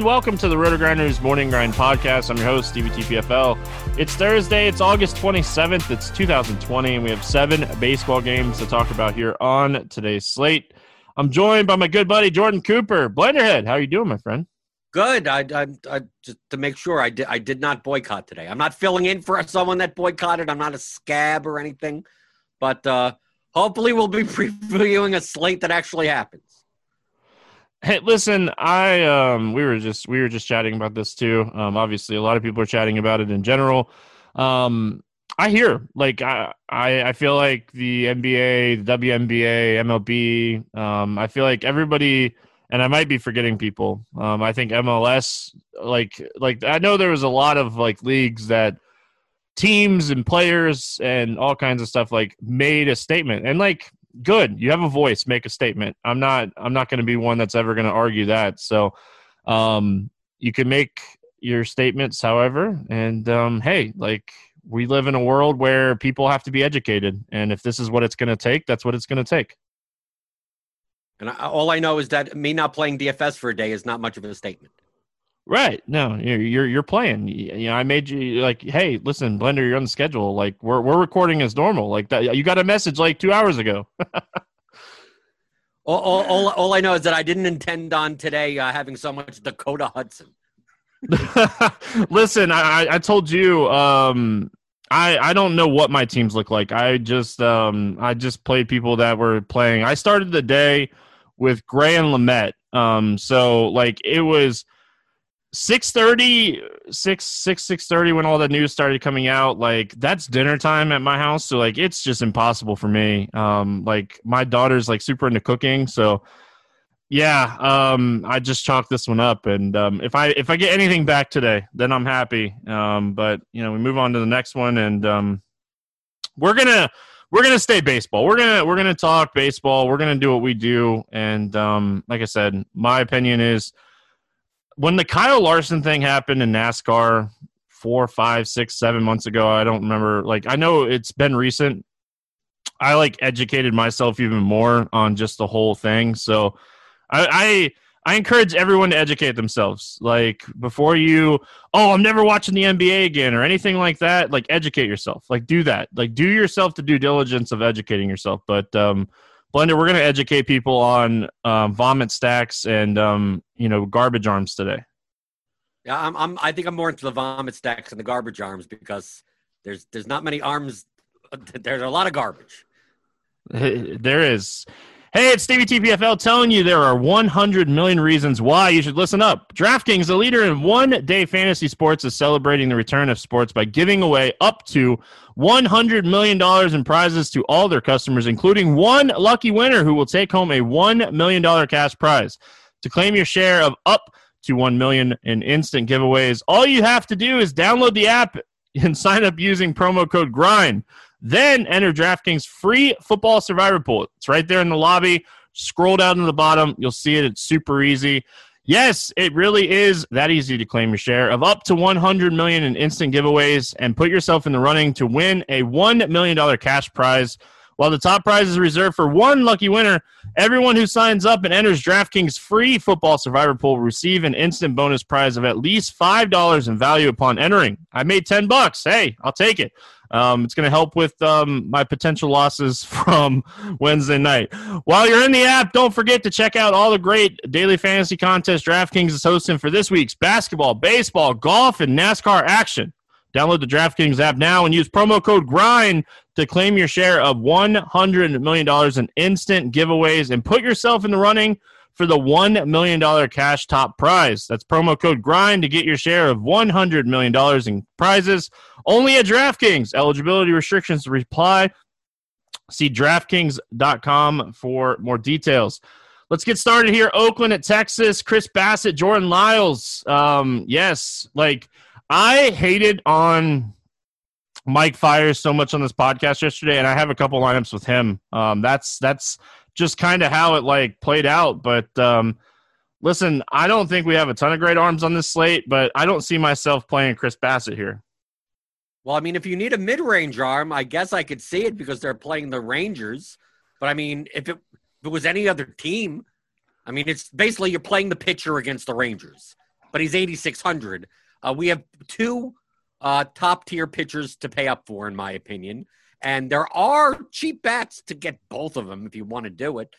everyone. Welcome to the RotoGrinders Morning Grind Podcast. I'm your host, Stevie TPFL. It's Thursday. It's August 27th. It's 2020, and we have seven baseball games to talk about here on today's slate. I'm joined by my good buddy Jordan Cooper. Blenderhead, how are you doing, my friend? Good. I, I, I just to make sure I did. I did not boycott today. I'm not filling in for someone that boycotted. I'm not a scab or anything, but uh, hopefully we'll be previewing a slate that actually happens. Hey, listen, I um we were just we were just chatting about this too. Um obviously a lot of people are chatting about it in general. Um I hear like I I, I feel like the NBA, the WNBA, MLB, um I feel like everybody and I might be forgetting people. Um I think MLS like like I know there was a lot of like leagues that teams and players and all kinds of stuff like made a statement. And like good. You have a voice. Make a statement. I'm not. I'm not going to be one that's ever going to argue that. So, um, you can make your statements, however, and um, hey, like we live in a world where people have to be educated, and if this is what it's going to take, that's what it's going to take. And I, all I know is that me not playing DFS for a day is not much of a statement. Right. No, you're you're, you're playing. You know, I made you like, hey, listen, Blender, you're on the schedule. Like, we're we're recording as normal. Like that, you got a message like two hours ago. all, all, all, all, I know is that I didn't intend on today uh, having so much Dakota Hudson. listen, I I told you, um, I I don't know what my teams look like. I just um I just played people that were playing. I started the day with Gray and Lamet. Um, so like it was 6.30 6 6 6.30 when all the news started coming out like that's dinner time at my house. So like it's just impossible for me. Um like my daughter's like super into cooking. So yeah um i just chalked this one up. And um if i if i get anything back today then i'm happy. Um but you know we move on to the next one. And um we're gonna we're gonna stay baseball. We're gonna we're gonna talk baseball. We're gonna do what we do. And um like i said my opinion is when the Kyle Larson thing happened in NASCAR four, five, six, seven months ago, I don't remember. Like, I know it's been recent. I like educated myself even more on just the whole thing. So I, I, I encourage everyone to educate themselves. Like before you, oh, I'm never watching the NBA again or anything like that. Like educate yourself. Like do that. Like do yourself the due diligence of educating yourself. But um, Blender, we're going to educate people on um, vomit stacks and um, you know garbage arms today. Yeah, I'm, I'm. I think I'm more into the vomit stacks and the garbage arms because there's there's not many arms. There's a lot of garbage. there is. Hey, it's Stevie TPFL telling you there are 100 million reasons why you should listen up. DraftKings, the leader in one day fantasy sports, is celebrating the return of sports by giving away up to $100 million in prizes to all their customers, including one lucky winner who will take home a $1 million cash prize. To claim your share of up to 1 million in instant giveaways, all you have to do is download the app and sign up using promo code GRIND. Then enter DraftKings free football survivor pool. It's right there in the lobby. Scroll down to the bottom. You'll see it. It's super easy. Yes, it really is that easy to claim your share of up to 100 million in instant giveaways and put yourself in the running to win a 1 million dollar cash prize. While the top prize is reserved for one lucky winner, everyone who signs up and enters DraftKings free football survivor pool will receive an instant bonus prize of at least $5 in value upon entering. I made 10 bucks. Hey, I'll take it. Um, it's going to help with um, my potential losses from Wednesday night. While you're in the app, don't forget to check out all the great daily fantasy contests DraftKings is hosting for this week's basketball, baseball, golf, and NASCAR action. Download the DraftKings app now and use promo code GRIND to claim your share of $100 million in instant giveaways and put yourself in the running for the $1 million cash top prize. That's promo code GRIND to get your share of $100 million in prizes. Only at DraftKings. Eligibility restrictions reply. See DraftKings.com for more details. Let's get started here. Oakland at Texas. Chris Bassitt, Jordan Lyles. Um, yes, like I hated on Mike Fiers so much on this podcast yesterday, and I have a couple lineups with him. Um, that's that's just kind of how it like played out. But um, listen, I don't think we have a ton of great arms on this slate, but I don't see myself playing Chris Bassitt here. Well, I mean, if you need a mid-range arm, I guess I could see it because they're playing the Rangers. But I mean, if it, if it was any other team, I mean, it's basically you're playing the pitcher against the Rangers. but he's 8,600. Uh, we have two uh, top tier pitchers to pay up for, in my opinion. And there are cheap bats to get both of them if you want to do it.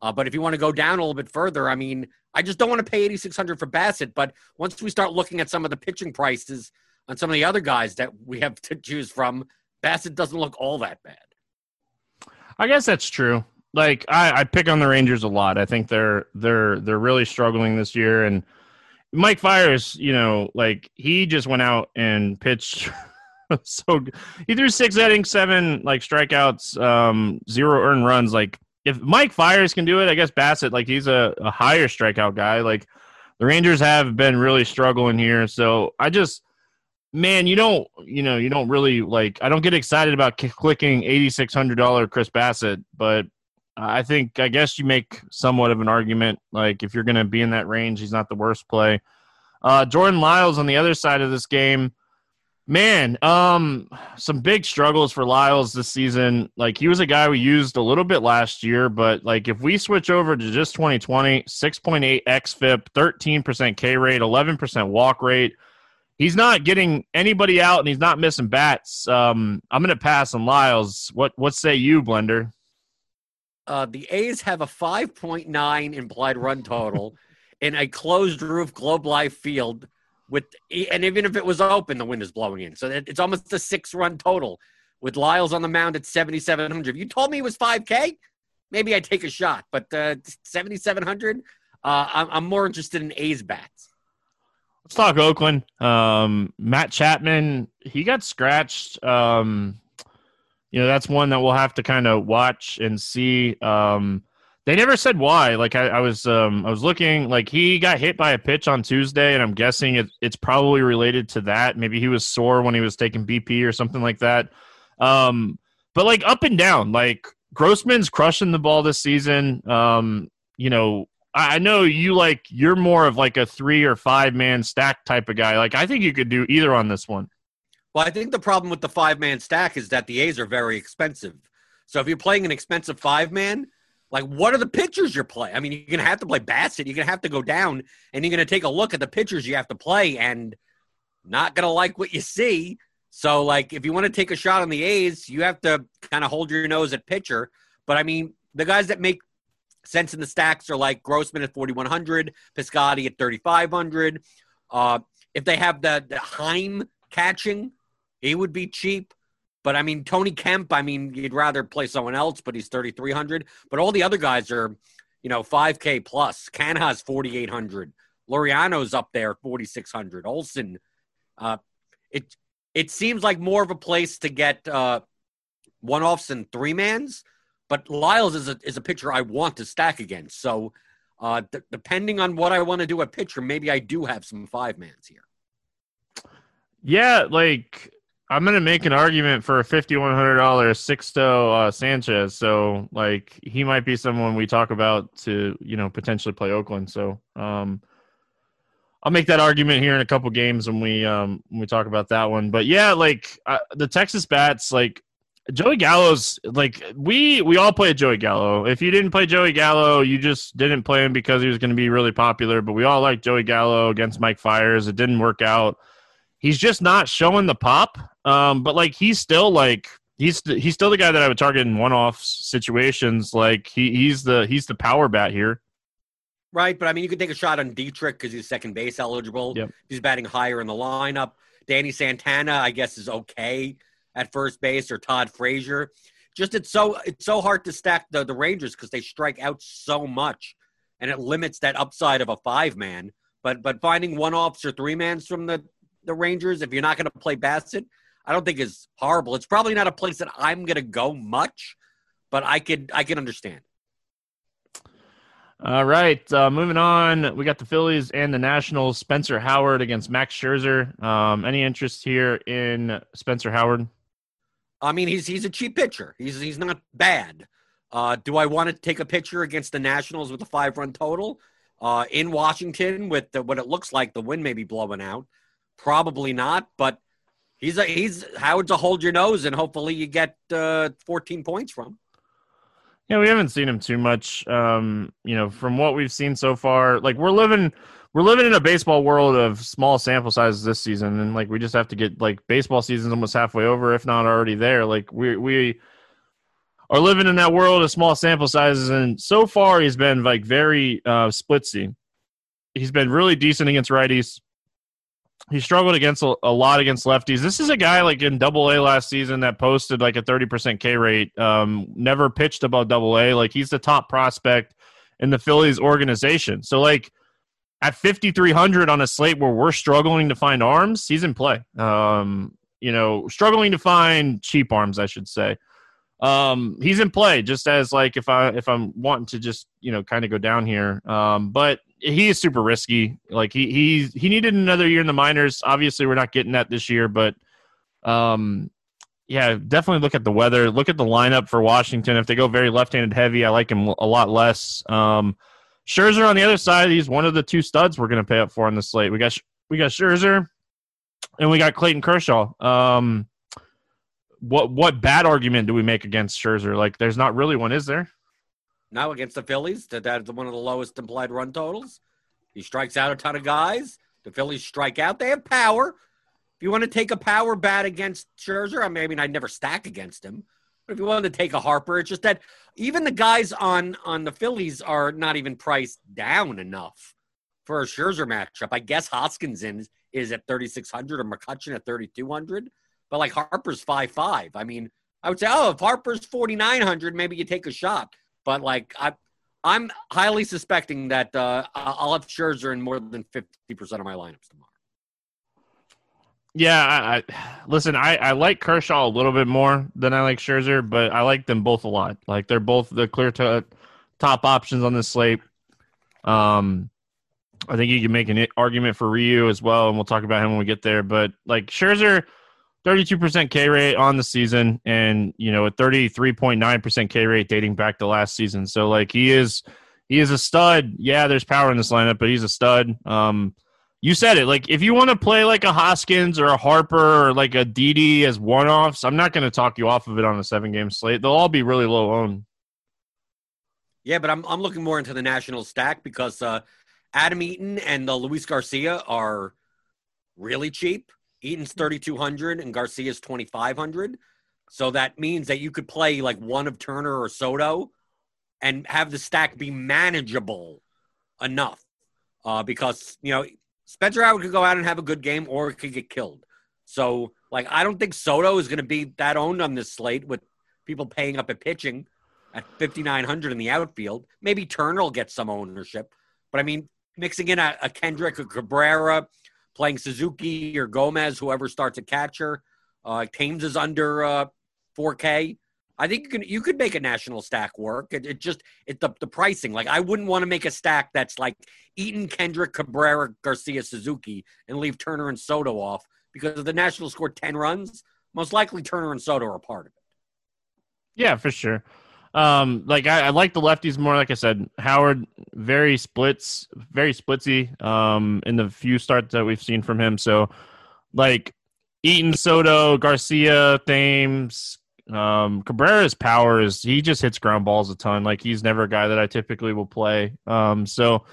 Uh, but if you want to go down a little bit further, I mean, I just don't want to pay 8600 for Bassitt. But once we start looking at some of the pitching prices on some of the other guys that we have to choose from, Bassitt doesn't look all that bad. I guess that's true. Like I, I pick on the Rangers a lot. I think they're they're they're really struggling this year. And Mike Fiers, you know, like he just went out and pitched so he threw six innings, seven like strikeouts, um, zero earned runs. Like if Mike Fiers can do it, I guess Bassitt, like he's a, a higher strikeout guy. Like the Rangers have been really struggling here. So I just, man, you don't, you know, you don't really like, I don't get excited about clicking $8,600 Chris Bassett, but I think, I guess you make somewhat of an argument. Like if you're to be in that range, he's not the worst play. Uh, Jordan Lyles on the other side of this game, Man, um, some big struggles for Lyles this season. Like he was a guy we used a little bit last year, but like if we switch over to just 2020, 6.8 xFIP, 13% K rate, 11% walk rate. He's not getting anybody out and he's not missing bats. Um, I'm to pass on Lyles. What what say you, Blender? Uh, the A's have a 5.9 implied run total in a closed roof Globe Life field with and even if it was open, the wind is blowing in. So it's almost a six run total with Lyles on the mound at 7,700. If you told me it was 5K, maybe I'd take a shot. But uh, 7,700, uh, I'm, I'm more interested in A's bats. Let's talk Oakland. Um, Matt Chapman, he got scratched. Um, you know, that's one that we'll have to kind of watch and see. Um, they never said why. Like I, I was, um, I was looking. Like he got hit by a pitch on Tuesday, and I'm guessing it, it's probably related to that. Maybe he was sore when he was taking BP or something like that. Um, but like up and down, like Grossman's crushing the ball this season. Um, you know, I, know you like you're more of like a three or five man stack type of guy. Like I think you could do either on this one. Well, I think the problem with the five man stack is that the A's are very expensive. So if you're playing an expensive five man like, what are the pitchers you're playing? I mean, you're going to have to play Bassitt. You're going to have to go down and you're going to take a look at the pitchers you have to play and not going to like what you see. So, like, if you want to take a shot on the A's, you have to kind of hold your nose at pitcher. But I mean, the guys that make sense in the stacks are like Grossman at 4,100, Piscotty at 3,500. Uh, if they have the, the Heim catching, he would be cheap. But I mean, Tony Kemp, I mean, you'd rather play someone else, but he's 3,300. But all the other guys are, you know, 5K plus. Canha's 4,800. Laureano's up there, 4,600. Olson, uh, it it seems like more of a place to get uh, one offs and three mans. But Lyles is a is a pitcher I want to stack against. So uh, d- depending on what I want to do at pitcher, maybe I do have some five mans here. Yeah, like I'm gonna make an argument for a fifty one hundred dollar Sixto uh, Sanchez. So like he might be someone we talk about to you know potentially play Oakland. So um, I'll make that argument here in a couple games when we um, when we talk about that one. But yeah, like uh, the Texas bats, like Joey Gallo's like we we all play Joey Gallo. If you didn't play Joey Gallo, you just didn't play him because he was going to be really popular. But we all like Joey Gallo against Mike Fiers. It didn't work out he's just not showing the pop. Um, but like he's still like he's he's still the guy that I would target in one off situations. Like he, he's the he's the power bat here. Right, but I mean, you could take a shot on Dietrich because he's second base eligible. Yep. He's batting higher in the lineup. Danny Santana, I guess, is okay at first base, or Todd Frazier. Just it's so it's so hard to stack the the Rangers because they strike out so much, and it limits that upside of a five man. But but finding one offs or three mans from the the Rangers if you're not going to play Bassitt, I don't think is horrible. It's probably not a place that I'm going to go much, but I could I can understand. All right, uh, moving on. We got the Phillies and the Nationals. Spencer Howard against Max Scherzer. Um, any interest here in Spencer Howard? I mean, he's he's a cheap pitcher. He's he's not bad. Uh, do I want to take a pitcher against the Nationals with a five run total uh, in Washington with the, what it looks like the wind may be blowing out? Probably not, but he's a he's Howard's a hold your nose, and hopefully you get uh, 14 points from. Yeah, we haven't seen him too much. Um, you know, from what we've seen so far, like we're living we're living in a baseball world of small sample sizes this season, and like we just have to get like baseball season's almost halfway over, if not already there. Like we we are living in that world of small sample sizes, and so far he's been like very uh, splitsy. He's been really decent against righties. He struggled against a, a, lot against lefties. This is a guy like in Double A last season that posted like a thirty percent K rate. Um, never pitched above Double A. Like he's the top prospect in the Phillies organization. So like at 5300 on a slate where we're struggling to find arms, he's in play. Um, you know, struggling to find cheap arms, I should say. Um, he's in play just as like if I if I'm wanting to just you know kind of go down here. Um, but he is super risky. Like he he he needed another year in the minors. Obviously, we're not getting that this year, but um, yeah, definitely look at the weather. Look at the lineup for Washington. If they go very left-handed heavy, I like him a lot less. Um, Scherzer on the other side, he's one of the two studs we're going to pay up for on the slate. We got we got Scherzer, and we got Clayton Kershaw. Um, what what bad argument do we make against Scherzer? Like, there's not really one, is there? Now against the Phillies, that that's one of the lowest implied run totals. He strikes out a ton of guys. The Phillies strike out. They have power. If you want to take a power bat against Scherzer, I mean, I'd never stack against him. But if you wanted to take a Harper, it's just that even the guys on on the Phillies are not even priced down enough for a Scherzer matchup. I guess Hoskins in is at 3,600 or McCutchen at 3,200, but like Harper's five five. I mean, I would say, oh, if Harper's 4,900, maybe you take a shot. But like I, I'm highly suspecting that uh, I'll have Scherzer in more than 50% of my lineups tomorrow. Yeah, I, I, listen. I, I like Kershaw a little bit more than I like Scherzer, but I like them both a lot. Like they're both the clear to, top options on this slate. Um, I think you can make an argument for Ryu as well, and we'll talk about him when we get there. But like Scherzer, thirty-two percent K rate on the season, and you know a thirty-three point nine percent K rate dating back to last season. So like he is, he is a stud. Yeah, there's power in this lineup, but he's a stud. Um, you said it. Like, if you want to play like a Hoskins or a Harper or like a Didi as one offs, I'm not going to talk you off of it on a seven game slate. They'll all be really low owned. Yeah, but I'm I'm looking more into the national stack because uh, Adam Eaton and the Luis Garcia are really cheap. Eaton's 3,200 and Garcia's 2,500. So that means that you could play like one of Turner or Soto and have the stack be manageable enough. Uh, because, you know, Spencer Howard could go out and have a good game or could get killed. So, like, I don't think Soto is going to be that owned on this slate with people paying up at pitching at 5,900 in the outfield. Maybe Turner will get some ownership. But I mean, mixing in a, a Kendrick or Cabrera, playing Suzuki or Gomez, whoever starts a catcher. Uh, Thames is under uh, 4K. I think you can you could make a national stack work. It, it just it the, the pricing. Like I wouldn't want to make a stack that's like Eaton, Kendrick, Cabrera, Garcia, Suzuki, and leave Turner and Soto off because if the Nationals scored ten runs, most likely Turner and Soto are a part of it. Yeah, for sure. Um, like I, I like the lefties more. Like I said, Howard very splits, very splitsy. Um, in the few starts that we've seen from him. So, like Eaton, Soto, Garcia, Thames, um, Cabrera's power is he just hits ground balls a ton. Like he's never a guy that I typically will play. Um, so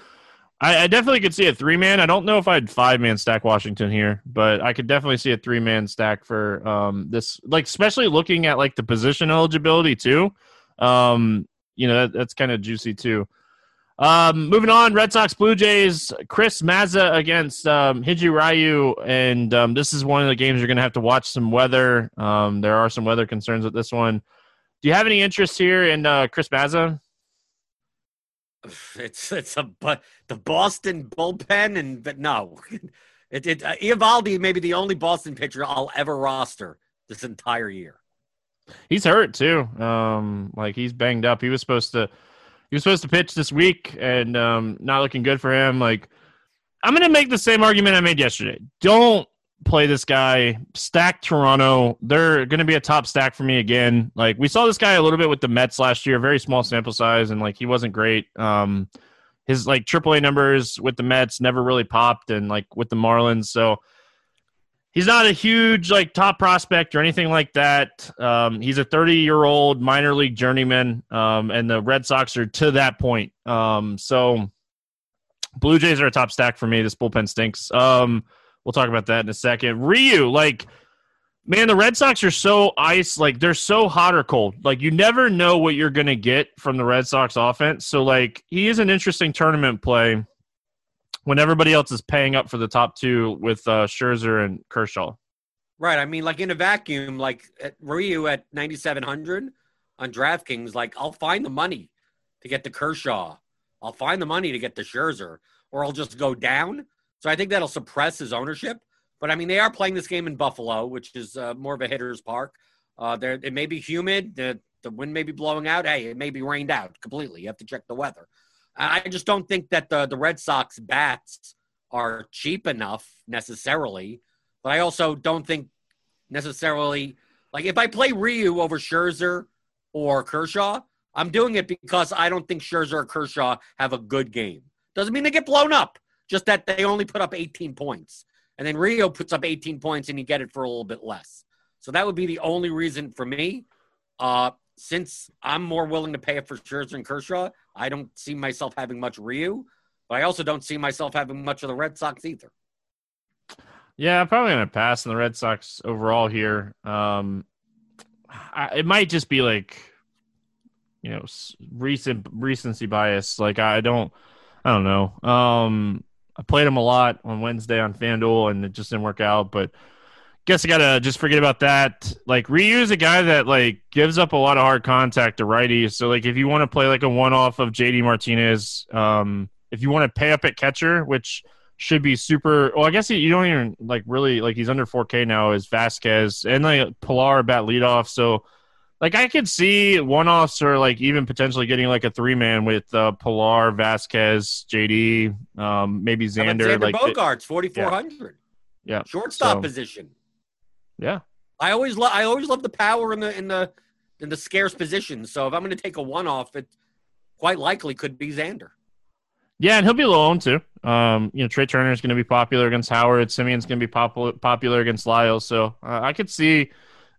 I, I definitely could see a three man. I don't know if I'd five man stack Washington here, but I could definitely see a three man stack for um, this. Like especially looking at like the position eligibility too. Um, you know that, that's kind of juicy too. Um, moving on, Red Sox Blue Jays, Chris Mazza against um, Hyun-Jin Ryu, and um, this is one of the games you're going to have to watch some weather. Um, there are some weather concerns with this one. Do you have any interest here in uh, Chris Mazza? It's it's a but the Boston bullpen and but no, it, it uh, Eovaldi may be the only Boston pitcher I'll ever roster this entire year. He's hurt too. Um, like he's banged up. He was supposed to he was supposed to pitch this week and um, not looking good for him. Like, I'm to make the same argument I made yesterday. Don't play this guy. Stack Toronto. They're to be a top stack for me again. Like, we saw this guy a little bit with the Mets last year, very small sample size, and like he wasn't great. Um, his like AAA numbers with the Mets never really popped, and like with the Marlins. So, he's not a huge like top prospect or anything like that. Um, he's a 30 year old minor league journeyman, um, and the Red Sox are to that point. Um, so Blue Jays are a top stack for me. This bullpen stinks. Um, we'll talk about that in a second. Ryu, like, man, the Red Sox are so ice. Like, they're so hot or cold. Like, you never know what you're to get from the Red Sox offense. So, like, he is an interesting tournament play when everybody else is paying up for the top two with uh, Scherzer and Kershaw. Right. I mean, like in a vacuum, like at Ryu at 9,700 on DraftKings, like I'll find the money to get the Kershaw. I'll find the money to get the Scherzer, or I'll just go down. So I think that'll suppress his ownership. But I mean, they are playing this game in Buffalo, which is uh, more of a hitter's park. Uh, there, it may be humid. The, the wind may be blowing out. Hey, it may be rained out completely. You have to check the weather. I just don't think that the, the Red Sox bats are cheap enough necessarily. But I also don't think necessarily, like, if I play Ryu over Scherzer or Kershaw, I'm doing it because I don't think Scherzer or Kershaw have a good game. Doesn't mean they get blown up, just that they only put up 18 points. And then Ryu puts up 18 points and you get it for a little bit less. So that would be the only reason for me. Uh, since I'm more willing to pay it for Scherzer and Kershaw, I don't see myself having much Ryu, but I also don't see myself having much of the Red Sox either. Yeah, I'm probably gonna pass on the Red Sox overall here. Um, I, it might just be like you know recent recency bias. Like I don't, I don't know. Um, I played him a lot on Wednesday on FanDuel, and it just didn't work out. But guess I gotta just forget about that. Like is a guy that like gives up a lot of hard contact to righties. So like if you want to play like a one off of JD Martinez, um, if you want to pay up at catcher, which should be super. Well, I guess you don't even like really like he's under 4K now. Is Vazquez and like Pilar bat leadoff. So like I could see one offs or like even potentially getting like a three man with uh, Pilar, Vazquez, JD, um, maybe Xander. Xander like forty four hundred. Yeah. Shortstop so, position. Yeah. I always love I always love the power in the in the in the scarce position. So if I'm going to take a one off, it quite likely could be Xander. Yeah, and he'll be alone too. Um, you know, Trea Turner is going to be popular against Howard. Semien's going to be popular popular against Lyle. So uh, I could see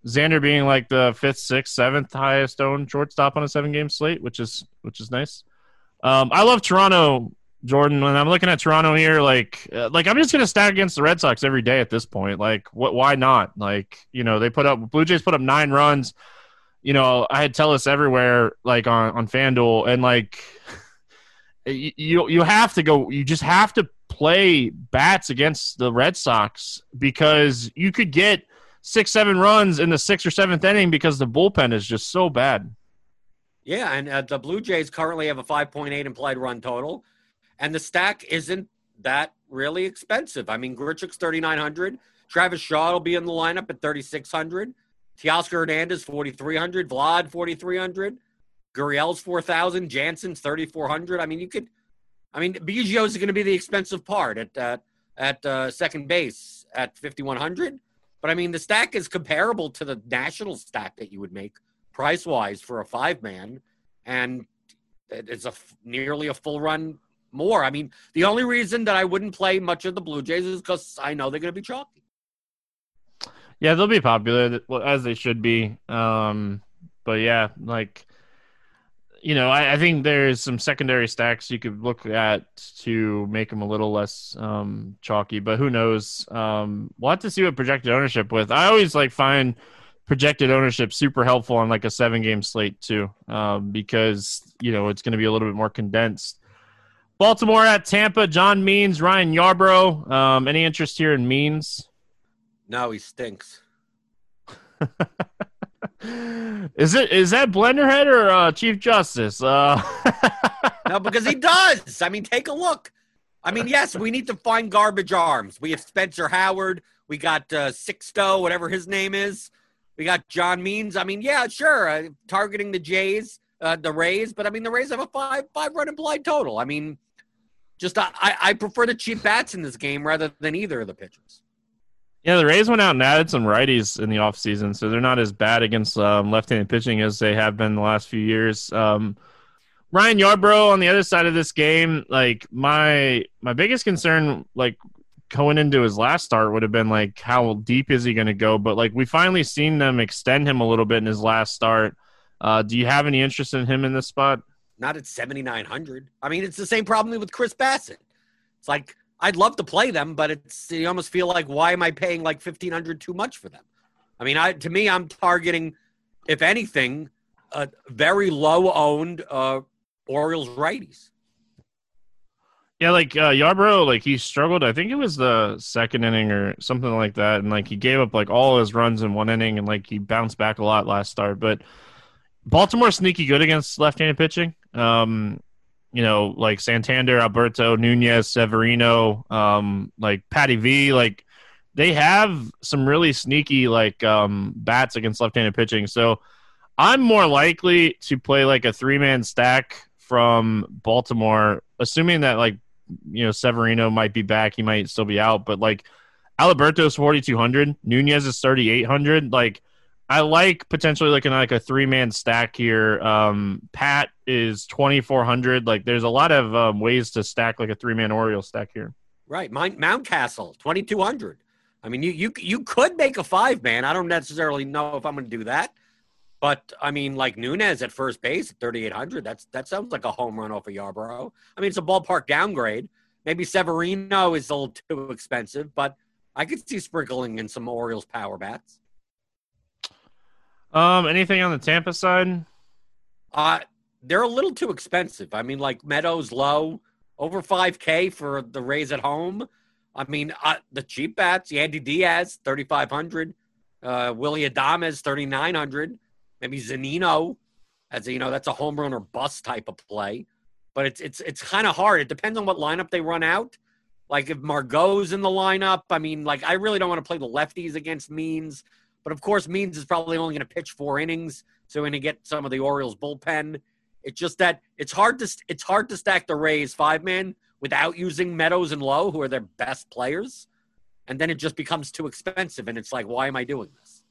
Xander being like the fifth, sixth, seventh highest owned shortstop on a seven game slate, which is which is nice. Um, I love Toronto, Jordan. When I'm looking at Toronto here, like uh, like I'm just gonna stack against the Red Sox every day at this point. Like, what? Why not? Like, you know, they put up Blue Jays put up nine runs. You know, I had Tellez everywhere, like on on FanDuel, and like you you have to go. You just have to play bats against the Red Sox because you could get six, seven runs in the sixth or seventh inning because the bullpen is just so bad. Yeah, and uh, the Blue Jays currently have a 5.8 implied run total, and the stack isn't that really expensive. I mean, Grichuk's 3,900. Travis Shaw will be in the lineup at 3,600. Teoscar Hernandez, 4,300. Vlad, 4,300. Gurriel's 4,000. Jansen's 3,400. I mean, you could, I mean, Biggio's is going to be the expensive part at, uh, at uh, second base at 5,100. But I mean, the stack is comparable to the national stack that you would make price wise for a five man, and it's a nearly a full run more. I mean, the only reason that I wouldn't play much of the Blue Jays is because I know they're going to be chalky. Yeah, they'll be popular as they should be. Um, but yeah, like you know, I, I, think there's some secondary stacks you could look at to make them a little less um, chalky, but who knows? Um, we'll have to see what projected ownership with. I always like find projected ownership super helpful on like a seven game slate too, um, because you know it's going to be a little bit more condensed. Baltimore at Tampa. John Means, Ryan Yarbrough. Um, any interest here in Means? No, he stinks. is it is that Blenderhead or uh, Chief Justice? Uh... no, because he does. I mean, take a look. I mean, yes, we need to find garbage arms. We have Spencer Howard. We got uh, Sixto, whatever his name is. We got John Means. I mean, yeah, sure, uh, targeting the Jays, uh, the Rays, but I mean, the Rays have a five five run implied total. I mean, just I, I prefer the cheap bats in this game rather than either of the pitchers. Yeah, the Rays went out and added some righties in the offseason, so they're not as bad against um, left-handed pitching as they have been the last few years. Um, Ryan Yarbrough on the other side of this game, like my my biggest concern, like going into his last start, would have been like how deep is he going to go? But like we finally seen them extend him a little bit in his last start. Uh, do you have any interest in him in this spot? Not at seventy nine hundred. I mean, it's the same problem with Chris Bassitt. It's like I'd love to play them, but it's you almost feel like why am I paying like fifteen hundred too much for them? I mean, I to me, I'm targeting, if anything, a very low owned uh, Orioles righties. Yeah, like uh, Yarbrough, like he struggled. I think it was the second inning or something like that, and like he gave up like all his runs in one inning, and like he bounced back a lot last start. But Baltimore sneaky good against left-handed pitching. Um, you know, like Santander, Alberto, Nunez, Severino, um, like Patty V, like they have some really sneaky like um, bats against left-handed pitching. So I'm more likely to play like a three-man stack from Baltimore, assuming that like you know Severino might be back, he might still be out, but like Alberto's 4200, Nunez is 3800, like I like potentially looking like a three man stack here. Um, Pat is 2400. Like there's a lot of um, ways to stack like a three man Oriole stack here. Right. Mount, Mountcastle 2200. I mean, you you you could make a five man. I don't necessarily know if I'm going to do that, but I mean, like Nunez at first base at 3800. That's that sounds like a home run off of Yarbrough. I mean, it's a ballpark downgrade. Maybe Severino is a little too expensive, but I could see sprinkling in some Orioles power bats. Um, anything on the Tampa side? Uh they're a little too expensive. I mean, like Meadows Lowe, over five K for the Rays at home. I mean, uh, the cheap bats, Yandy Diaz, thirty five hundred, uh, Willy Adames, thirty nine hundred, maybe Zunino, as a, you know, that's a home run or bust type of play. But it's it's it's kind of hard. It depends on what lineup they run out. Like if Margot's in the lineup, I mean, like I really don't want to play the lefties against Means. But of course, Means is probably only going to pitch four innings, so going to get some of the Orioles bullpen. It's just that it's hard to it's hard to stack the Rays five man without using Meadows and Lowe, who are their best players, and then it just becomes too expensive. And it's like, why am I doing this?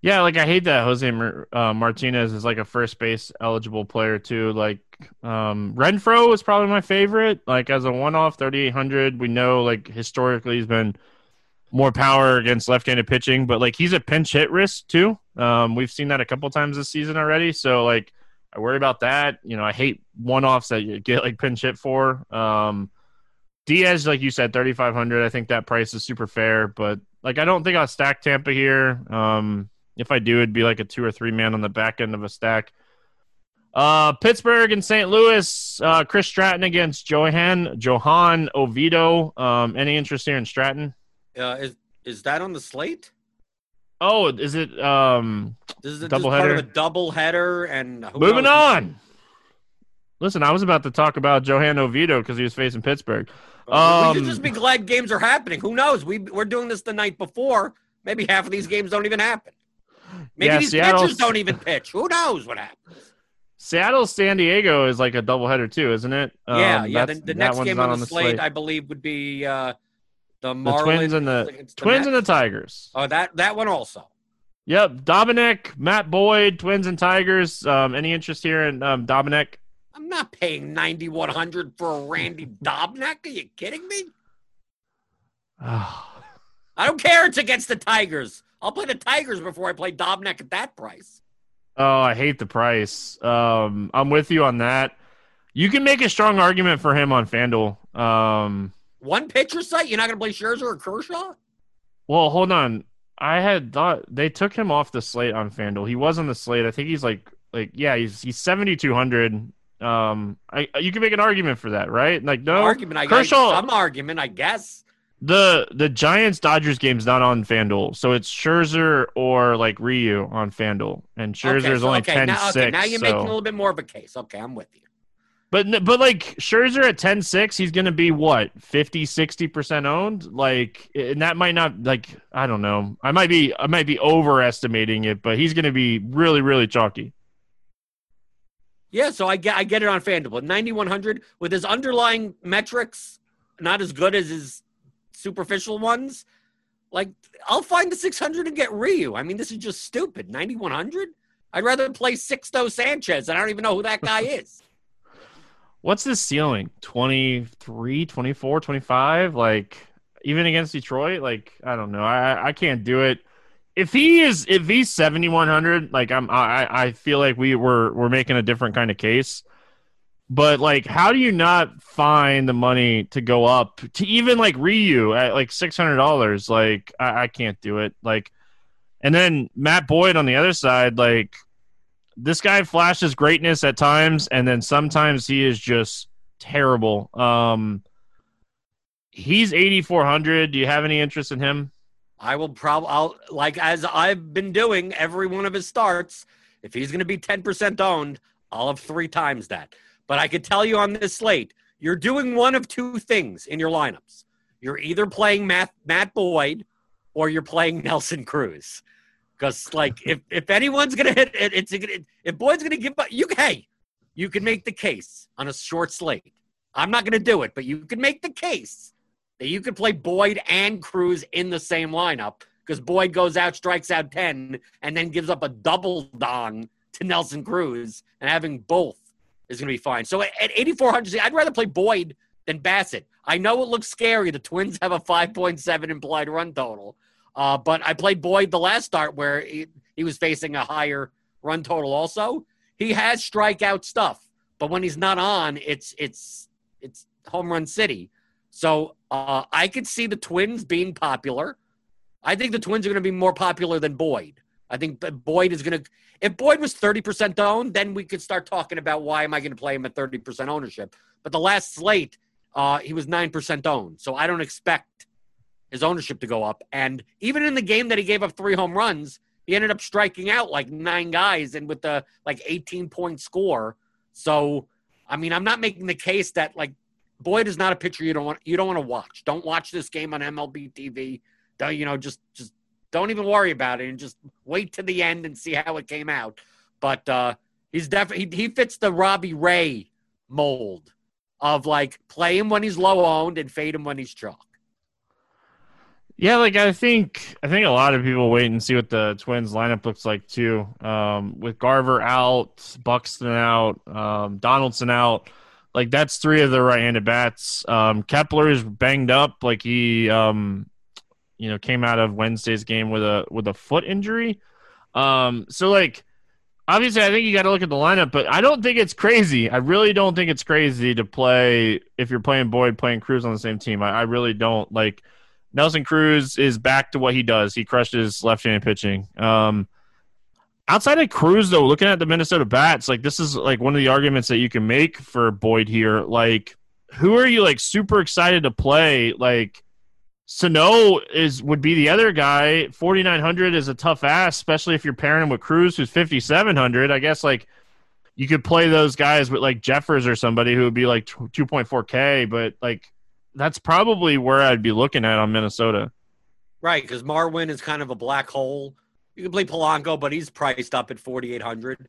Yeah, like I hate that Jose uh, Martinez is like a first base eligible player too. Like um, Renfroe is probably my favorite. Like as a one off, thirty eight hundred. We know like historically he's been more power against left-handed pitching, but like he's a pinch hit risk too. Um, we've seen that a couple times this season already. So like I worry about that. You know, I hate one-offs that you get like pinch hit for. Um, Diaz, like you said, thirty five hundred. I think that price is super fair, but like I don't think I'll stack Tampa here. Um, if I do, it'd be like a two or three man on the back end of a stack. Uh, Pittsburgh and St. Louis. Uh, Chris Stratton against Johan Johan Oviedo. Um, any interest here in Stratton? Uh, is is that on the slate? Oh, is it um this is, double header? a double header and moving knows? on. Listen, I was about to talk about Johan Oviedo because he was facing Pittsburgh. Um, we should just be glad games are happening. Who knows? We we're doing this the night before. Maybe half of these games don't even happen. Maybe yeah, these Seattle's, pitchers don't even pitch. Who knows what happens? Seattle San Diego is like a doubleheader too, isn't it? Yeah, um, yeah. The, the next game on the, on the slate, slate, I believe, would be uh, the, the Twins and the, Twins Mets. and the Tigers. Oh, that that one also. Yep, Dobnak, Matt Boyd, Twins and Tigers. Um, any interest here in um, Dobnak? I'm not paying ninety one hundred for a Randy Dobnak. Are you kidding me? I don't care. It's against the Tigers. I'll play the Tigers before I play Dobnak at that price. Oh, I hate the price. Um, I'm with you on that. You can make a strong argument for him on FanDuel. Um, one pitcher site? You're not going to play Scherzer or Kershaw? Well, hold on. I had thought they took him off the slate on FanDuel. He was on the slate. I think he's like like yeah, he's he's 7200. Um I you can make an argument for that, right? Like no argument I Kershaw some argument, I guess. The the Giants Dodgers game's not on FanDuel, so it's Scherzer or like Ryu on FanDuel, and Scherzer okay, so, only okay, 10 now, okay, now you're so. making a little bit more of a case. Okay, I'm with you. But but like Scherzer at 10-6, he's going to be what 50 60% owned like and that might not like I don't know. I might be I might be overestimating it, but he's going to be really really chalky. Yeah, so I get I get it on FanDuel. 9100 with his underlying metrics not as good as his superficial ones. Like I'll find the 600 and get Ryu. I mean, this is just stupid. 9100? I'd rather play Sixto Sanchez, and I don't even know who that guy is what's the ceiling? 23 24 25 like even against detroit? Like i don't know. I i can't do it. If he is if he's 7100 like i'm i i feel like we were we're making a different kind of case. But like, how do you not find the money to go up to even like Ryu at like six hundred dollars? Like, I, I can't do it. Like, and then Matt Boyd on the other side, like this guy flashes greatness at times, and then sometimes he is just terrible. Um, he's eighty four hundred. Do you have any interest in him? I will probably, I'll like as I've been doing every one of his starts. If he's going to be ten percent owned, I'll have three times that. But I could tell you on this slate, you're doing one of two things in your lineups. You're either playing Matt, Matt Boyd or you're playing Nelson Cruz. Because like if if anyone's gonna hit it, it's gonna if Boyd's gonna give up, you hey, you can make the case on a short slate. I'm not gonna do it, but you can make the case that you could play Boyd and Cruz in the same lineup because Boyd goes out, strikes out 10, and then gives up a double dong to Nelson Cruz, and having both is to be fine. So at 8,400, I'd rather play Boyd than Bassitt. I know it looks scary. The Twins have a 5.7 implied run total, uh, but I played Boyd the last start where he, he was facing a higher run total. Also, he has strikeout stuff, but when he's not on, it's it's it's home run city. So uh, I could see the Twins being popular. I think the Twins are going to be more popular than Boyd. I think Boyd is going to. If Boyd was thirty percent owned, then we could start talking about why am I going to play him at thirty percent ownership. But the last slate, uh, he was nine percent owned, so I don't expect his ownership to go up. And even in the game that he gave up three home runs, he ended up striking out like nine guys and with the like 18 point score. So, I mean, I'm not making the case that like Boyd is not a pitcher you don't want you don't want to watch. Don't watch this game on MLB TV. Don't you know? Just just don't even worry about it and just wait to the end and see how it came out. But uh, he's definitely he, he fits the Robbie Ray mold of like play him when he's low owned and fade him when he's chalk. Yeah, like I think I think a lot of people wait and see what the Twins lineup looks like too. Um, with Garver out, Buxton out, um, Donaldson out, like that's three of the right-handed bats. Um, Kepler is banged up, like he, um, you know, came out of Wednesday's game with a with a foot injury. Um, so like obviously I think you got to look at the lineup, but I don't think it's crazy. I really don't think it's crazy to play if you're playing Boyd playing Cruz on the same team. I, I really don't like Nelson Cruz is back to what he does. He crushes left-handed pitching. Um, outside of Cruz, though, looking at the Minnesota bats, like this is like one of the arguments that you can make for Boyd here. Like, who are you like super excited to play? Like, Sano is would be the other guy. Forty nine hundred is a tough ass, especially if you're pairing him with Cruz, who's fifty seven hundred. I guess like you could play those guys with like Jeffers or somebody who would be like two point four k, but like that's probably where I'd be looking at on Minnesota. Right, because Marwin is kind of a black hole. You can play Polanco, but he's priced up at forty eight hundred.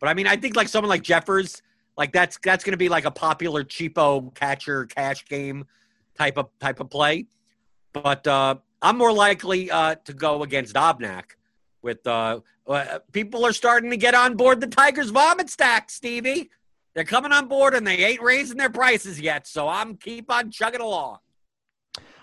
But I mean, I think like someone like Jeffers, like that's that's going to be like a popular cheapo catcher cash game type of type of play. But uh, I'm more likely uh, to go against Dobnak. With uh, uh, people are starting to get on board the Tigers vomit stack, Stevie. They're coming on board and they ain't raising their prices yet. So I'm keep on chugging along.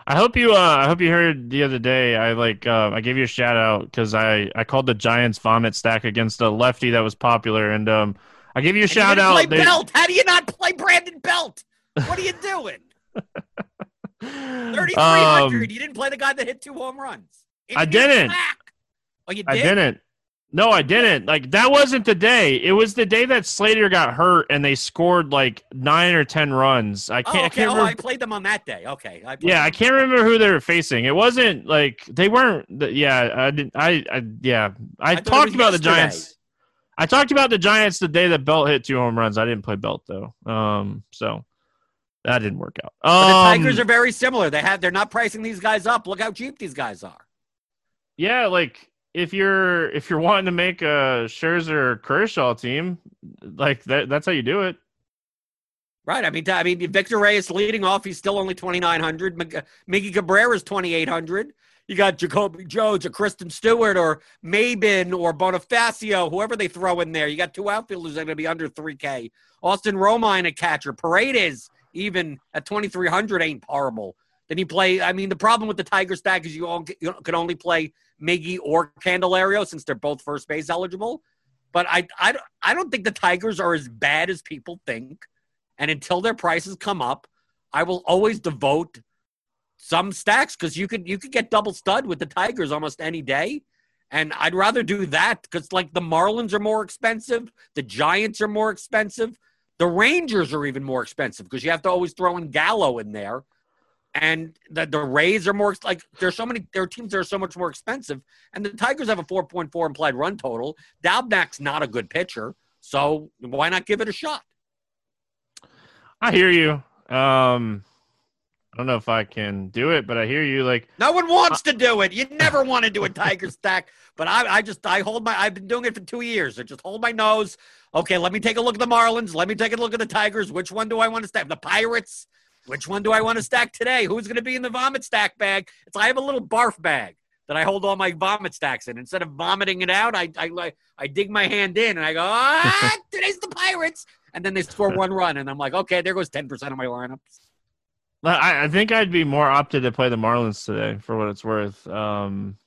I hope you. Uh, I hope you heard the other day. I like. Uh, I gave you a shout out because I I called the Giants vomit stack against a lefty that was popular, and um, I gave you a and shout you out. Play they... Belt. How do you not play Brandon Belt? What are you doing? Thirty three hundred. Um, you didn't play the guy that hit two home runs. I didn't. Oh, you did? I didn't. No, I didn't. Like that wasn't the day. It was the day that Slater got hurt and they scored like nine or ten runs. I can't. Oh, okay. I, can't oh, I played them on that day. Okay. I yeah, I can't remember who they were facing. It wasn't like they weren't. Yeah, I didn't. I, I yeah. I, I talked about yesterday. the Giants. I talked about the Giants the day that Belt hit two home runs. I didn't play Belt though. Um, so that didn't work out. Um, the Tigers are very similar. They have. They're not pricing these guys up. Look how cheap these guys are. Yeah, like if you're if you're wanting to make a Scherzer Kershaw team, like that, that's how you do it. Right. I mean, I mean, Victor Reyes leading off. He's still only twenty nine hundred. Uh, Miggy Cabrera is twenty eight hundred. You got Jacoby Jones or Christin Stewart or Maybin or Bonifacio, whoever they throw in there. You got two outfielders that are going to be under 3K. Austin Romine, a catcher. Paredes, even at 2,300, ain't horrible. Then you play. I mean, the problem with the Tigers stack is you, all, you can only play Miggy or Candelario since they're both first base eligible. But I, I, I don't think the Tigers are as bad as people think. And until their prices come up, I will always devote some stacks because you could you could get double stud with the Tigers almost any day. And I'd rather do that because like the Marlins are more expensive, the Giants are more expensive, the Rangers are even more expensive because you have to always throw in Gallo in there. And the, the Rays are more like there's so many their teams that are so much more expensive. And the Tigers have a 4.4 implied run total. Dobnak's not a good pitcher, so why not give it a shot? I hear you. Um, I don't know if I can do it, but I hear you. Like no one wants to do it. You never want to do a tiger stack, but I, I just I hold my. I've been doing it for two years. I just hold my nose. Okay, let me take a look at the Marlins. Let me take a look at the Tigers. Which one do I want to stack? The Pirates. Which one do I want to stack today? Who's going to be in the vomit stack bag? It's I have a little barf bag that I hold all my vomit stacks in. Instead of vomiting it out, I I I dig my hand in and I go, ah, today's the Pirates, and then they score one run, and I'm like, okay, there goes ten percent of my lineups. I, I think I'd be more opted to play the Marlins today for what it's worth. Um,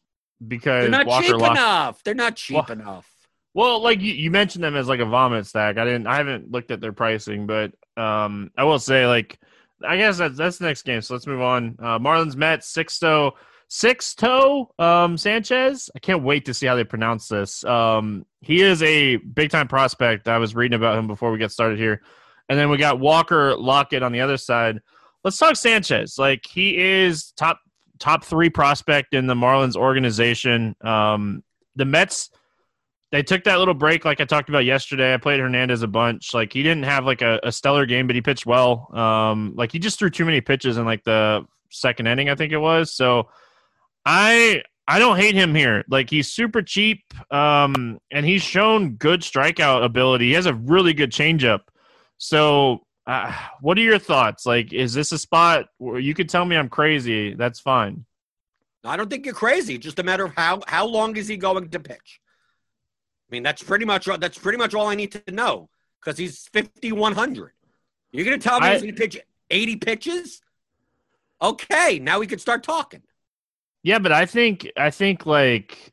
because they're not Walker cheap Lock- enough. They're not cheap well, enough. Well, like you, you, mentioned them as like a vomit stack. I didn't. I haven't looked at their pricing, but um, I will say like I guess that's that's the next game. So let's move on. Uh, Marlins Mets Sixto Sixto um, Sanchez. I can't wait to see how they pronounce this. Um, he is a big time prospect. I was reading about him before we get started here, and then we got Walker Lockett on the other side let's talk Sanchez. Like he is top top three prospect in the Marlins organization. Um, the Mets they took that little break like I talked about yesterday. I played Hernandez a bunch. Like he didn't have like a, a stellar game, but he pitched well. Um, like he just threw too many pitches in like the second inning, I think it was. So I I don't hate him here. Like he's super cheap, um, and he's shown good strikeout ability. He has a really good changeup. So uh, what are your thoughts? Like, is this a spot where you could tell me I'm crazy? That's fine. I don't think you're crazy. Just a matter of how how long is he going to pitch? I mean, that's pretty much that's pretty much all I need to know because he's 5100. You're going to tell me I, he's going to pitch 80 pitches? Okay, now we can start talking. Yeah, but I think I think like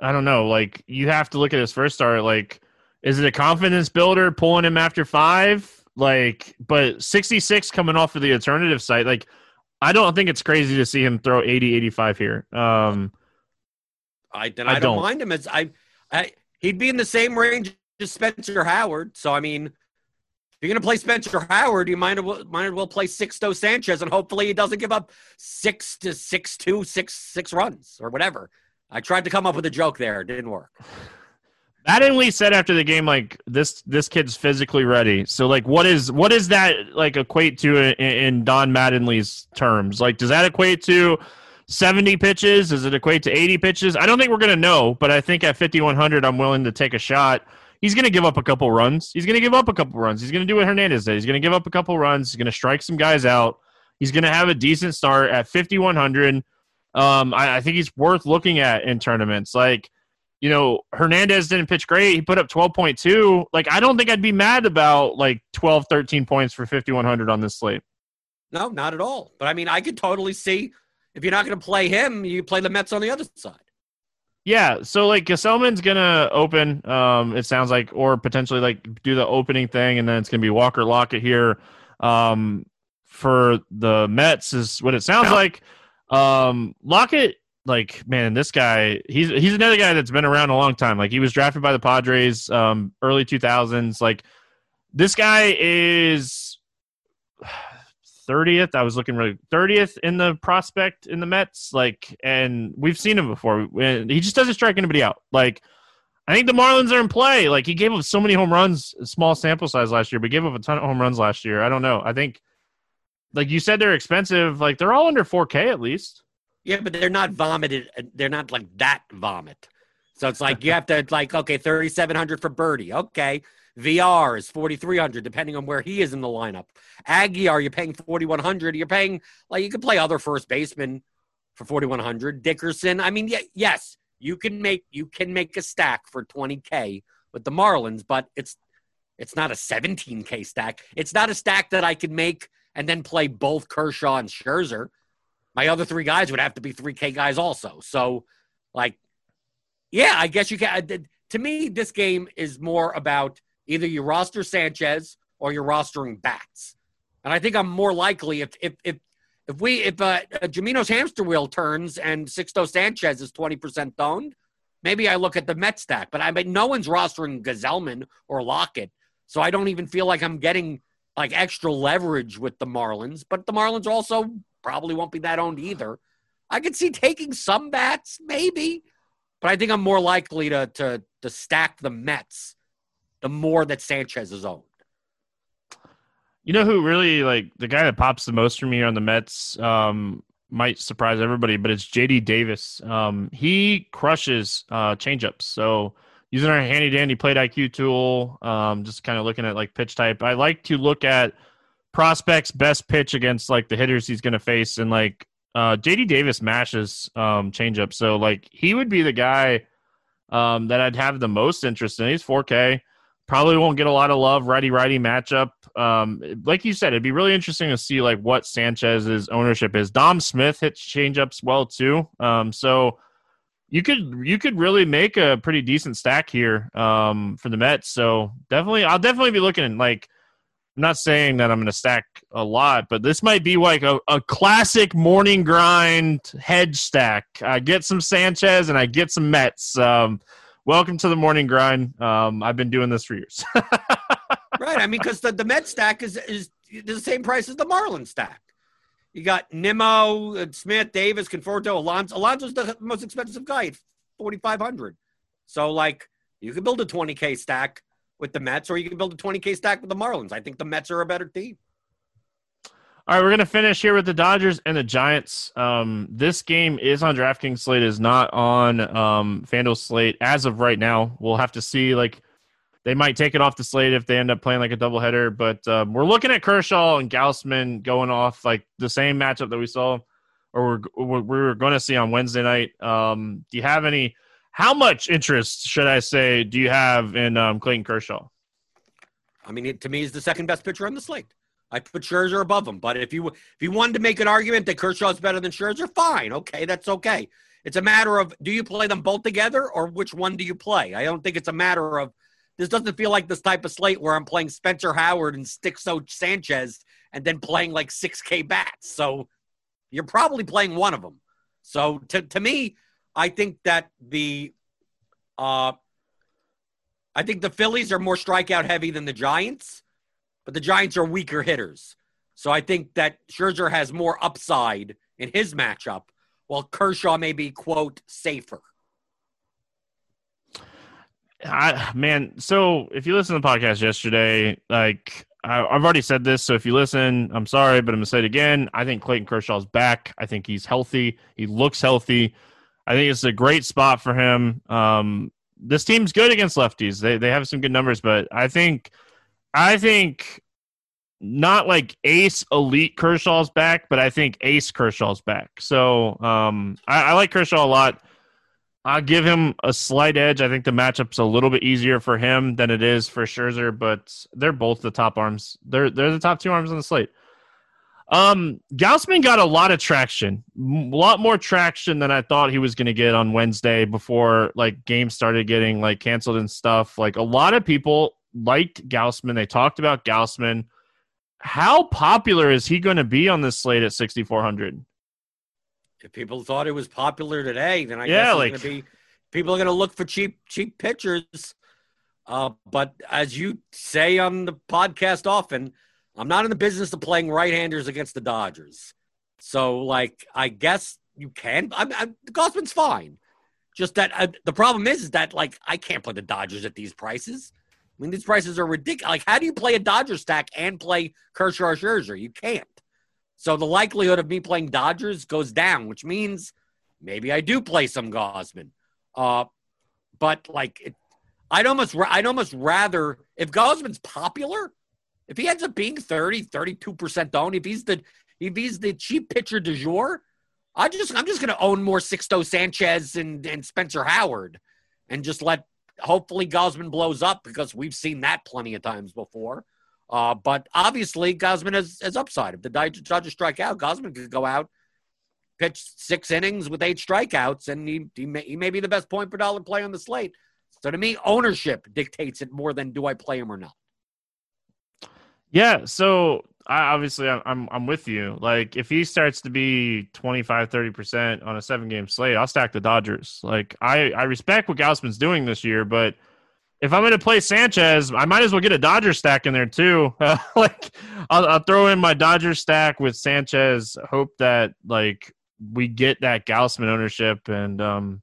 I don't know, like you have to look at his first start. Like, is it a confidence builder pulling him after five? Like, but 66 coming off of the alternative site, like, I don't think it's crazy to see him throw 80, 85 here. Um, I then I, I don't, don't mind him as I, I he'd be in the same range as Spencer Howard. So I mean, if you're gonna play Spencer Howard, you might well, might as well play Sixto Sanchez, and hopefully he doesn't give up six to six two six six runs or whatever. I tried to come up with a joke there, it didn't work. Mattingly said after the game, like this this kid's physically ready. So like, what is what is that like equate to in, in Don Mattingly's terms? Like, does that equate to seventy pitches? Does it equate to eighty pitches? I don't think we're gonna know, but I think at fifty one hundred, I'm willing to take a shot. He's gonna give up a couple runs. He's gonna give up a couple runs. He's gonna do what Hernandez did. He's gonna give up a couple runs. He's gonna strike some guys out. He's gonna have a decent start at fifty one hundred. Um, I, I think he's worth looking at in tournaments. Like you know, Hernandez didn't pitch great. He put up 12.2. Like, I don't think I'd be mad about like 12, 13 points for 5,100 on this slate. No, not at all. But I mean, I could totally see if you're not going to play him, you play the Mets on the other side. Yeah, so like Gsellman's gonna open. Um, it sounds like, or potentially like do the opening thing, and then it's gonna be Walker Lockett here. Um, for the Mets is what it sounds like. Um, Lockett like man, this guy he's he's another guy that's been around a long time. Like he was drafted by the Padres um, early 2000s. Like this guy is 30th. I was looking really 30th in the prospect in the Mets. Like, and we've seen him before. He just doesn't strike anybody out. Like, I think the Marlins are in play. Like he gave up so many home runs, small sample size last year, but gave up a ton of home runs last year. I don't know. I think, like you said, they're expensive. Like they're all under 4K at least. Yeah, but they're not vomited. Uh, they're not like that vomit. So it's like you have to like okay, thirty seven hundred for Berti. Okay, VR is forty three hundred, depending on where he is in the lineup. Aggie, are you're paying forty one hundred. You're paying like you could play other first baseman for forty one hundred. Dickerson. I mean, yeah, yes, you can make you can make a stack for twenty k with the Marlins, but it's it's not a seventeen k stack. It's not a stack that I could make and then play both Kershaw and Scherzer my other three guys would have to be 3K guys also. So, like, yeah, I guess you can. To me, this game is more about either you roster Sanchez or you're rostering bats. And I think I'm more likely if if if if we if uh, Jamino's hamster wheel turns and Sixto Sanchez is 20% owned, maybe I look at the Met stack. But I mean, no one's rostering Gsellman or Lockett, so I don't even feel like I'm getting like extra leverage with the Marlins. But the Marlins also probably won't be that owned either. I could see taking some bats, maybe, but I think I'm more likely to to to stack the Mets the more that Sanchez is owned. You know who really like the guy that pops the most for me on the Mets um, might surprise everybody, but it's JD Davis. Um, he crushes uh, changeups. So using our handy dandy plate IQ tool, um, just kind of looking at like pitch type. I like to look at prospects' best pitch against like the hitters he's going to face, and like uh, JD Davis mashes um, changeup. So like he would be the guy um, that I'd have the most interest in. He's 4K. Probably won't get a lot of love righty righty matchup. Um, like you said, it'd be really interesting to see like what Sanchez's ownership is. Dom Smith hits changeups well too. Um, so you could you could really make a pretty decent stack here um, for the Mets. So definitely, I'll definitely be looking like. I'm not saying that I'm going to stack a lot, but this might be like a, a classic morning grind hedge stack. I get some Sanchez and I get some Mets. Um, welcome to the morning grind. Um, I've been doing this for years. right. I mean, because the, the Met stack is, is the same price as the Marlin stack. You got Nimmo, uh, Smith, Davis, Conforto, Alonso. Alonso's the most expensive guy, at 4500 So, like, you can build a 20K stack with the Mets, or you can build a 20K stack with the Marlins. I think the Mets are a better team. All right, we're gonna finish here with the Dodgers and the Giants. Um, this game is on DraftKings slate, is not on um, FanDuel slate as of right now. We'll have to see. Like, they might take it off the slate if they end up playing like a doubleheader. But um, we're looking at Kershaw and Gausman going off like the same matchup that we saw, or we're we're going to see on Wednesday night. Um, do you have any? How much interest should I say do you have in um, Clayton Kershaw? I mean, it, to me, he's the second best pitcher on the slate. I put Scherzer above him. But if you if you wanted to make an argument that Kershaw's better than Scherzer, fine, okay, that's okay. It's a matter of do you play them both together or which one do you play? I don't think it's a matter of this doesn't feel like this type of slate where I'm playing Spencer Howard and Sixto Sanchez and then playing like 6K bats. So you're probably playing one of them. So to, to me, I think that the uh I think the Phillies are more strikeout heavy than the Giants but the Giants are weaker hitters. So I think that Scherzer has more upside in his matchup, while Kershaw may be, quote, safer. I, man, so if you listen to the podcast yesterday, like I, have already said this, so if you listen, I'm sorry, but I'm gonna say it again. I think Clayton Kershaw's back. I think he's healthy. He looks healthy. I think it's a great spot for him. Um, this team's good against lefties. They they have some good numbers, but I think I think not like ace elite Kershaw's back, but I think ace Kershaw's back. So um, I, I, like Kershaw a lot. I'll give him a slight edge. I think the matchup's a little bit easier for him than it is for Scherzer, but they're both the top arms. They're they're the top two arms on the slate. Um, Gausman got a lot of traction, a lot more traction than I thought he was going to get on Wednesday before like games started getting like canceled and stuff. Like a lot of people liked Gausman. They talked about Gausman. How popular is he going to be on this slate at 6,400? If people thought it was popular today, then I yeah, guess like, be, people are going to look for cheap cheap pitchers. Uh, but as you say on the podcast often, I'm not in the business of playing right-handers against the Dodgers. So, like, I guess you can. I'm, I'm Gausman's fine. Just that uh, the problem is, is that like I can't play the Dodgers at these prices. I mean, these prices are ridiculous. Like, how do you play a Dodger stack and play Kershaw Scherzer? You can't. So the likelihood of me playing Dodgers goes down, which means maybe I do play some Gausman. Uh, but like, it, I'd almost, I'd almost rather if Gausman's popular, if he ends up being 30, 32% owned, if he's the, if he's the cheap pitcher du jour, I just, I'm just going to own more Sixto Sanchez and, and Spencer Howard and just let hopefully Gausman blows up because we've seen that plenty of times before. Uh, but obviously, Gausman has, has upside. If the Dodgers strike out, Gausman could go out, pitch six innings with eight strikeouts, and he, he, may, he may be the best point per dollar play on the slate. So to me, ownership dictates it more than do I play him or not. Yeah, so I obviously I'm, I'm with you. Like if he starts to be 25 30% on a 7 game slate, I'll stack the Dodgers. Like I I respect what Gausman's doing this year, but if I'm going to play Sanchez, I might as well get a Dodger stack in there too. Uh, like I'll, I'll throw in my Dodger stack with Sanchez, hope that like we get that Gausman ownership and um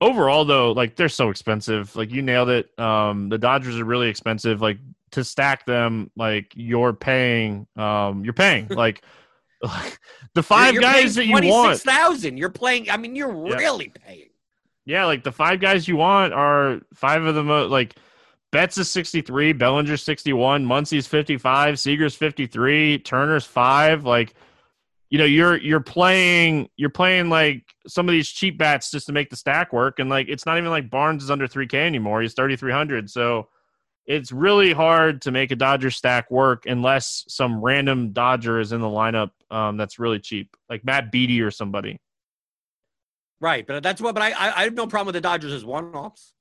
overall though like they're so expensive like you nailed it um the dodgers are really expensive like to stack them like you're paying um you're paying like the 5 You're guys that you want 26,000. You're playing. I mean, you're Yeah. really paying. yeah like the five guys you want are five of the most like Betts is 63, Bellinger's 61, Muncy's 55, Seager's 53, Turner's 5 like you know you're you're playing you're playing like some of these cheap bats just to make the stack work and like it's not even like Barnes is under 3k anymore he's 3300 so it's really hard to make a Dodger stack work unless some random Dodger is in the lineup um, that's really cheap like Matt Beaty or somebody Right, but that's what. But I, I, I have no problem with the Dodgers as one-offs.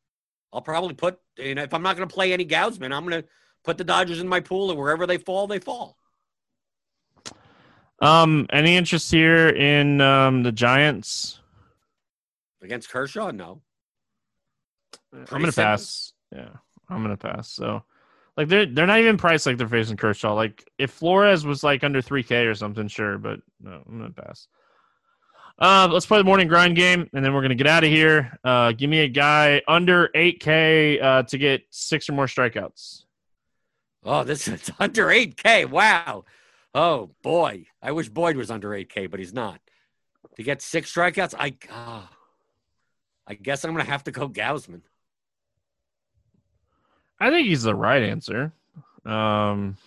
I'll probably put, you know, if I'm not going to play any Gausman, I'm going to put the Dodgers in my pool, and wherever they fall, they fall. um any interest here in um, the Giants Against Kershaw, no. I'm gonna pass. Yeah, I'm gonna pass. So, like they're they're not even priced like they're facing Kershaw. Like if Flores was like under 3K or something, sure, but no, I'm gonna pass. Uh, let's play the morning grind game, and then we're gonna get out of here. Uh, give me a guy under 8K uh, to get six or more strikeouts. Oh, this is under 8K. Wow. Oh boy, I wish Boyd was under 8K, but he's not. To get six strikeouts, I, ah, I guess I'm to have to go Gausman. I think he's the right answer. Um,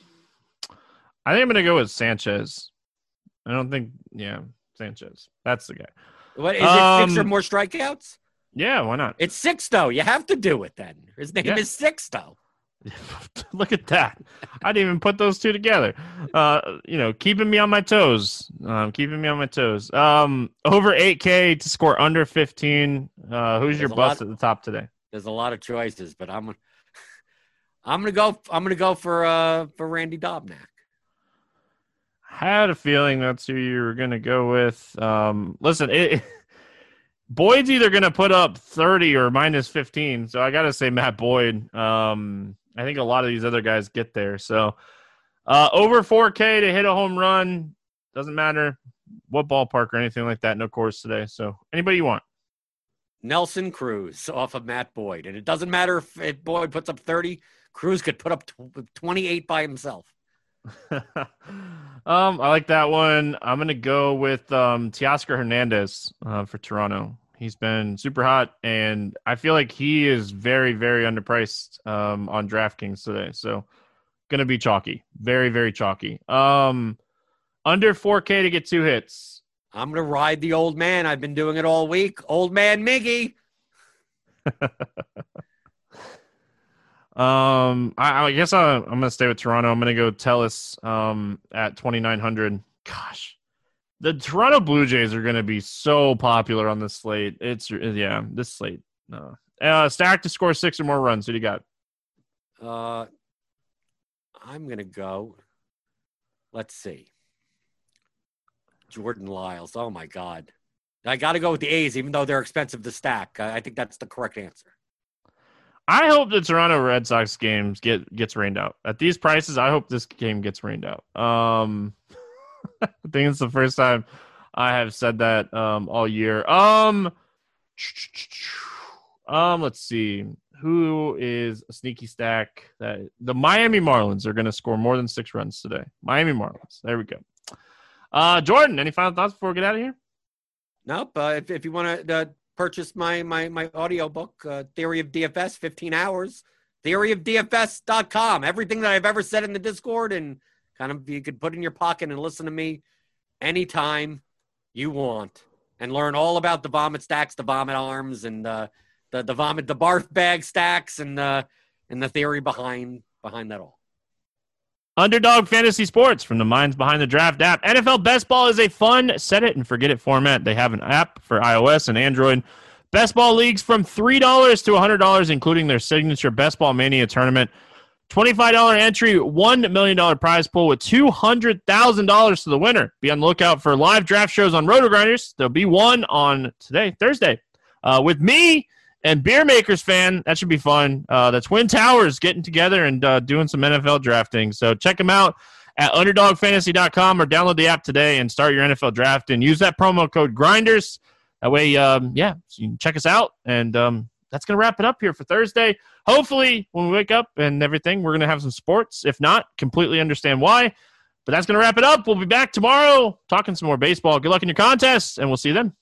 I think I'm gonna go with Sanchez. I don't think, yeah, Sanchez. That's the guy. What is it? Six or Um, more strikeouts? Yeah, why not? It's six though. You have to do it then. His name Yeah. is Six though. Look at that. I didn't even put those two together. Uh, you know, keeping me on my toes. Um, keeping me on my toes. Um, over 8K to score under 15. Uh, who's your There's a bust lot- at the top today? There's a lot of choices, but I'm I'm gonna go. I'm gonna go for uh for Randy Dobnak. Had a feeling that's who you were going to go with. Um, listen, it, Boyd's either going to put up 30 or minus 15. So I got to say Matt Boyd. Um, I think a lot of these other guys get there. So uh, over 4K to hit a home run. Doesn't matter what ballpark or anything like that. No course today. So anybody you want. Nelson Cruz off of Matt Boyd, and it doesn't matter if, if Boyd puts up 30. Cruz could put up tw- 28 by himself. um, I like that one. I'm gonna go with um, Teoscar Hernandez uh, for Toronto. He's been super hot, and I feel like he is very, very underpriced um, on DraftKings today. So, gonna be chalky, very, very chalky. Um, under 4K to get two hits. I'm gonna ride the old man. I've been doing it all week. Old man Miggy. Um, I, I guess I, I'm gonna stay with Toronto. I'm gonna go Tellez um, at 2,900. Gosh, the Toronto Blue Jays are gonna be so popular on this slate. It's yeah, this slate. No, uh, stack to score six or more runs. Who do you got? Uh, I'm gonna go. Let's see. Jordan Lyles. Oh my God. I got to go with the A's, even though they're expensive to stack. I think that's the correct answer. I hope the Toronto Red Sox games get gets rained out at these prices. I hope this game gets rained out. Um, I think it's the first time I have said that um all year. Um, um, let's see who is a sneaky stack that the Miami Marlins are going to score more than six runs today. Miami Marlins. There we go. Uh, Jordan, any final thoughts before we get out of here? Nope. Uh, if, if you want to uh, purchase my my my audio book, uh, Theory of DFS, 15 hours, theoryofdfs.com. Everything that I've ever said in the Discord, and kind of you could put in your pocket and listen to me anytime you want, and learn all about the vomit stacks, the vomit arms, and uh, the the vomit, the barf bag stacks, and uh, and the theory behind behind that all. Underdog Fantasy Sports from the minds behind the draft app. NFL Best Ball is a fun set it and forget it format. They have an app for iOS and Android. Best Ball leagues from $3 to $100, including their signature Best Ball Mania tournament. $25 entry, $1 million prize pool with $200,000 to the winner. Be on the lookout for live draft shows on RotoGrinders. There'll be one on today, Thursday, uh, with me and Beer Makers fan. That should be fun. Uh, the Twin Towers getting together and uh, doing some NFL drafting. So check them out at underdogfantasy.com or download the app today and start your NFL draft and use that promo code Grinders. That way, um, yeah, so you can check us out. And um, that's going to wrap it up here for Thursday. Hopefully, when we wake up and everything, we're going to have some sports. If not, completely understand why. But that's going to wrap it up. We'll be back tomorrow talking some more baseball. Good luck in your contests, and we'll see you then.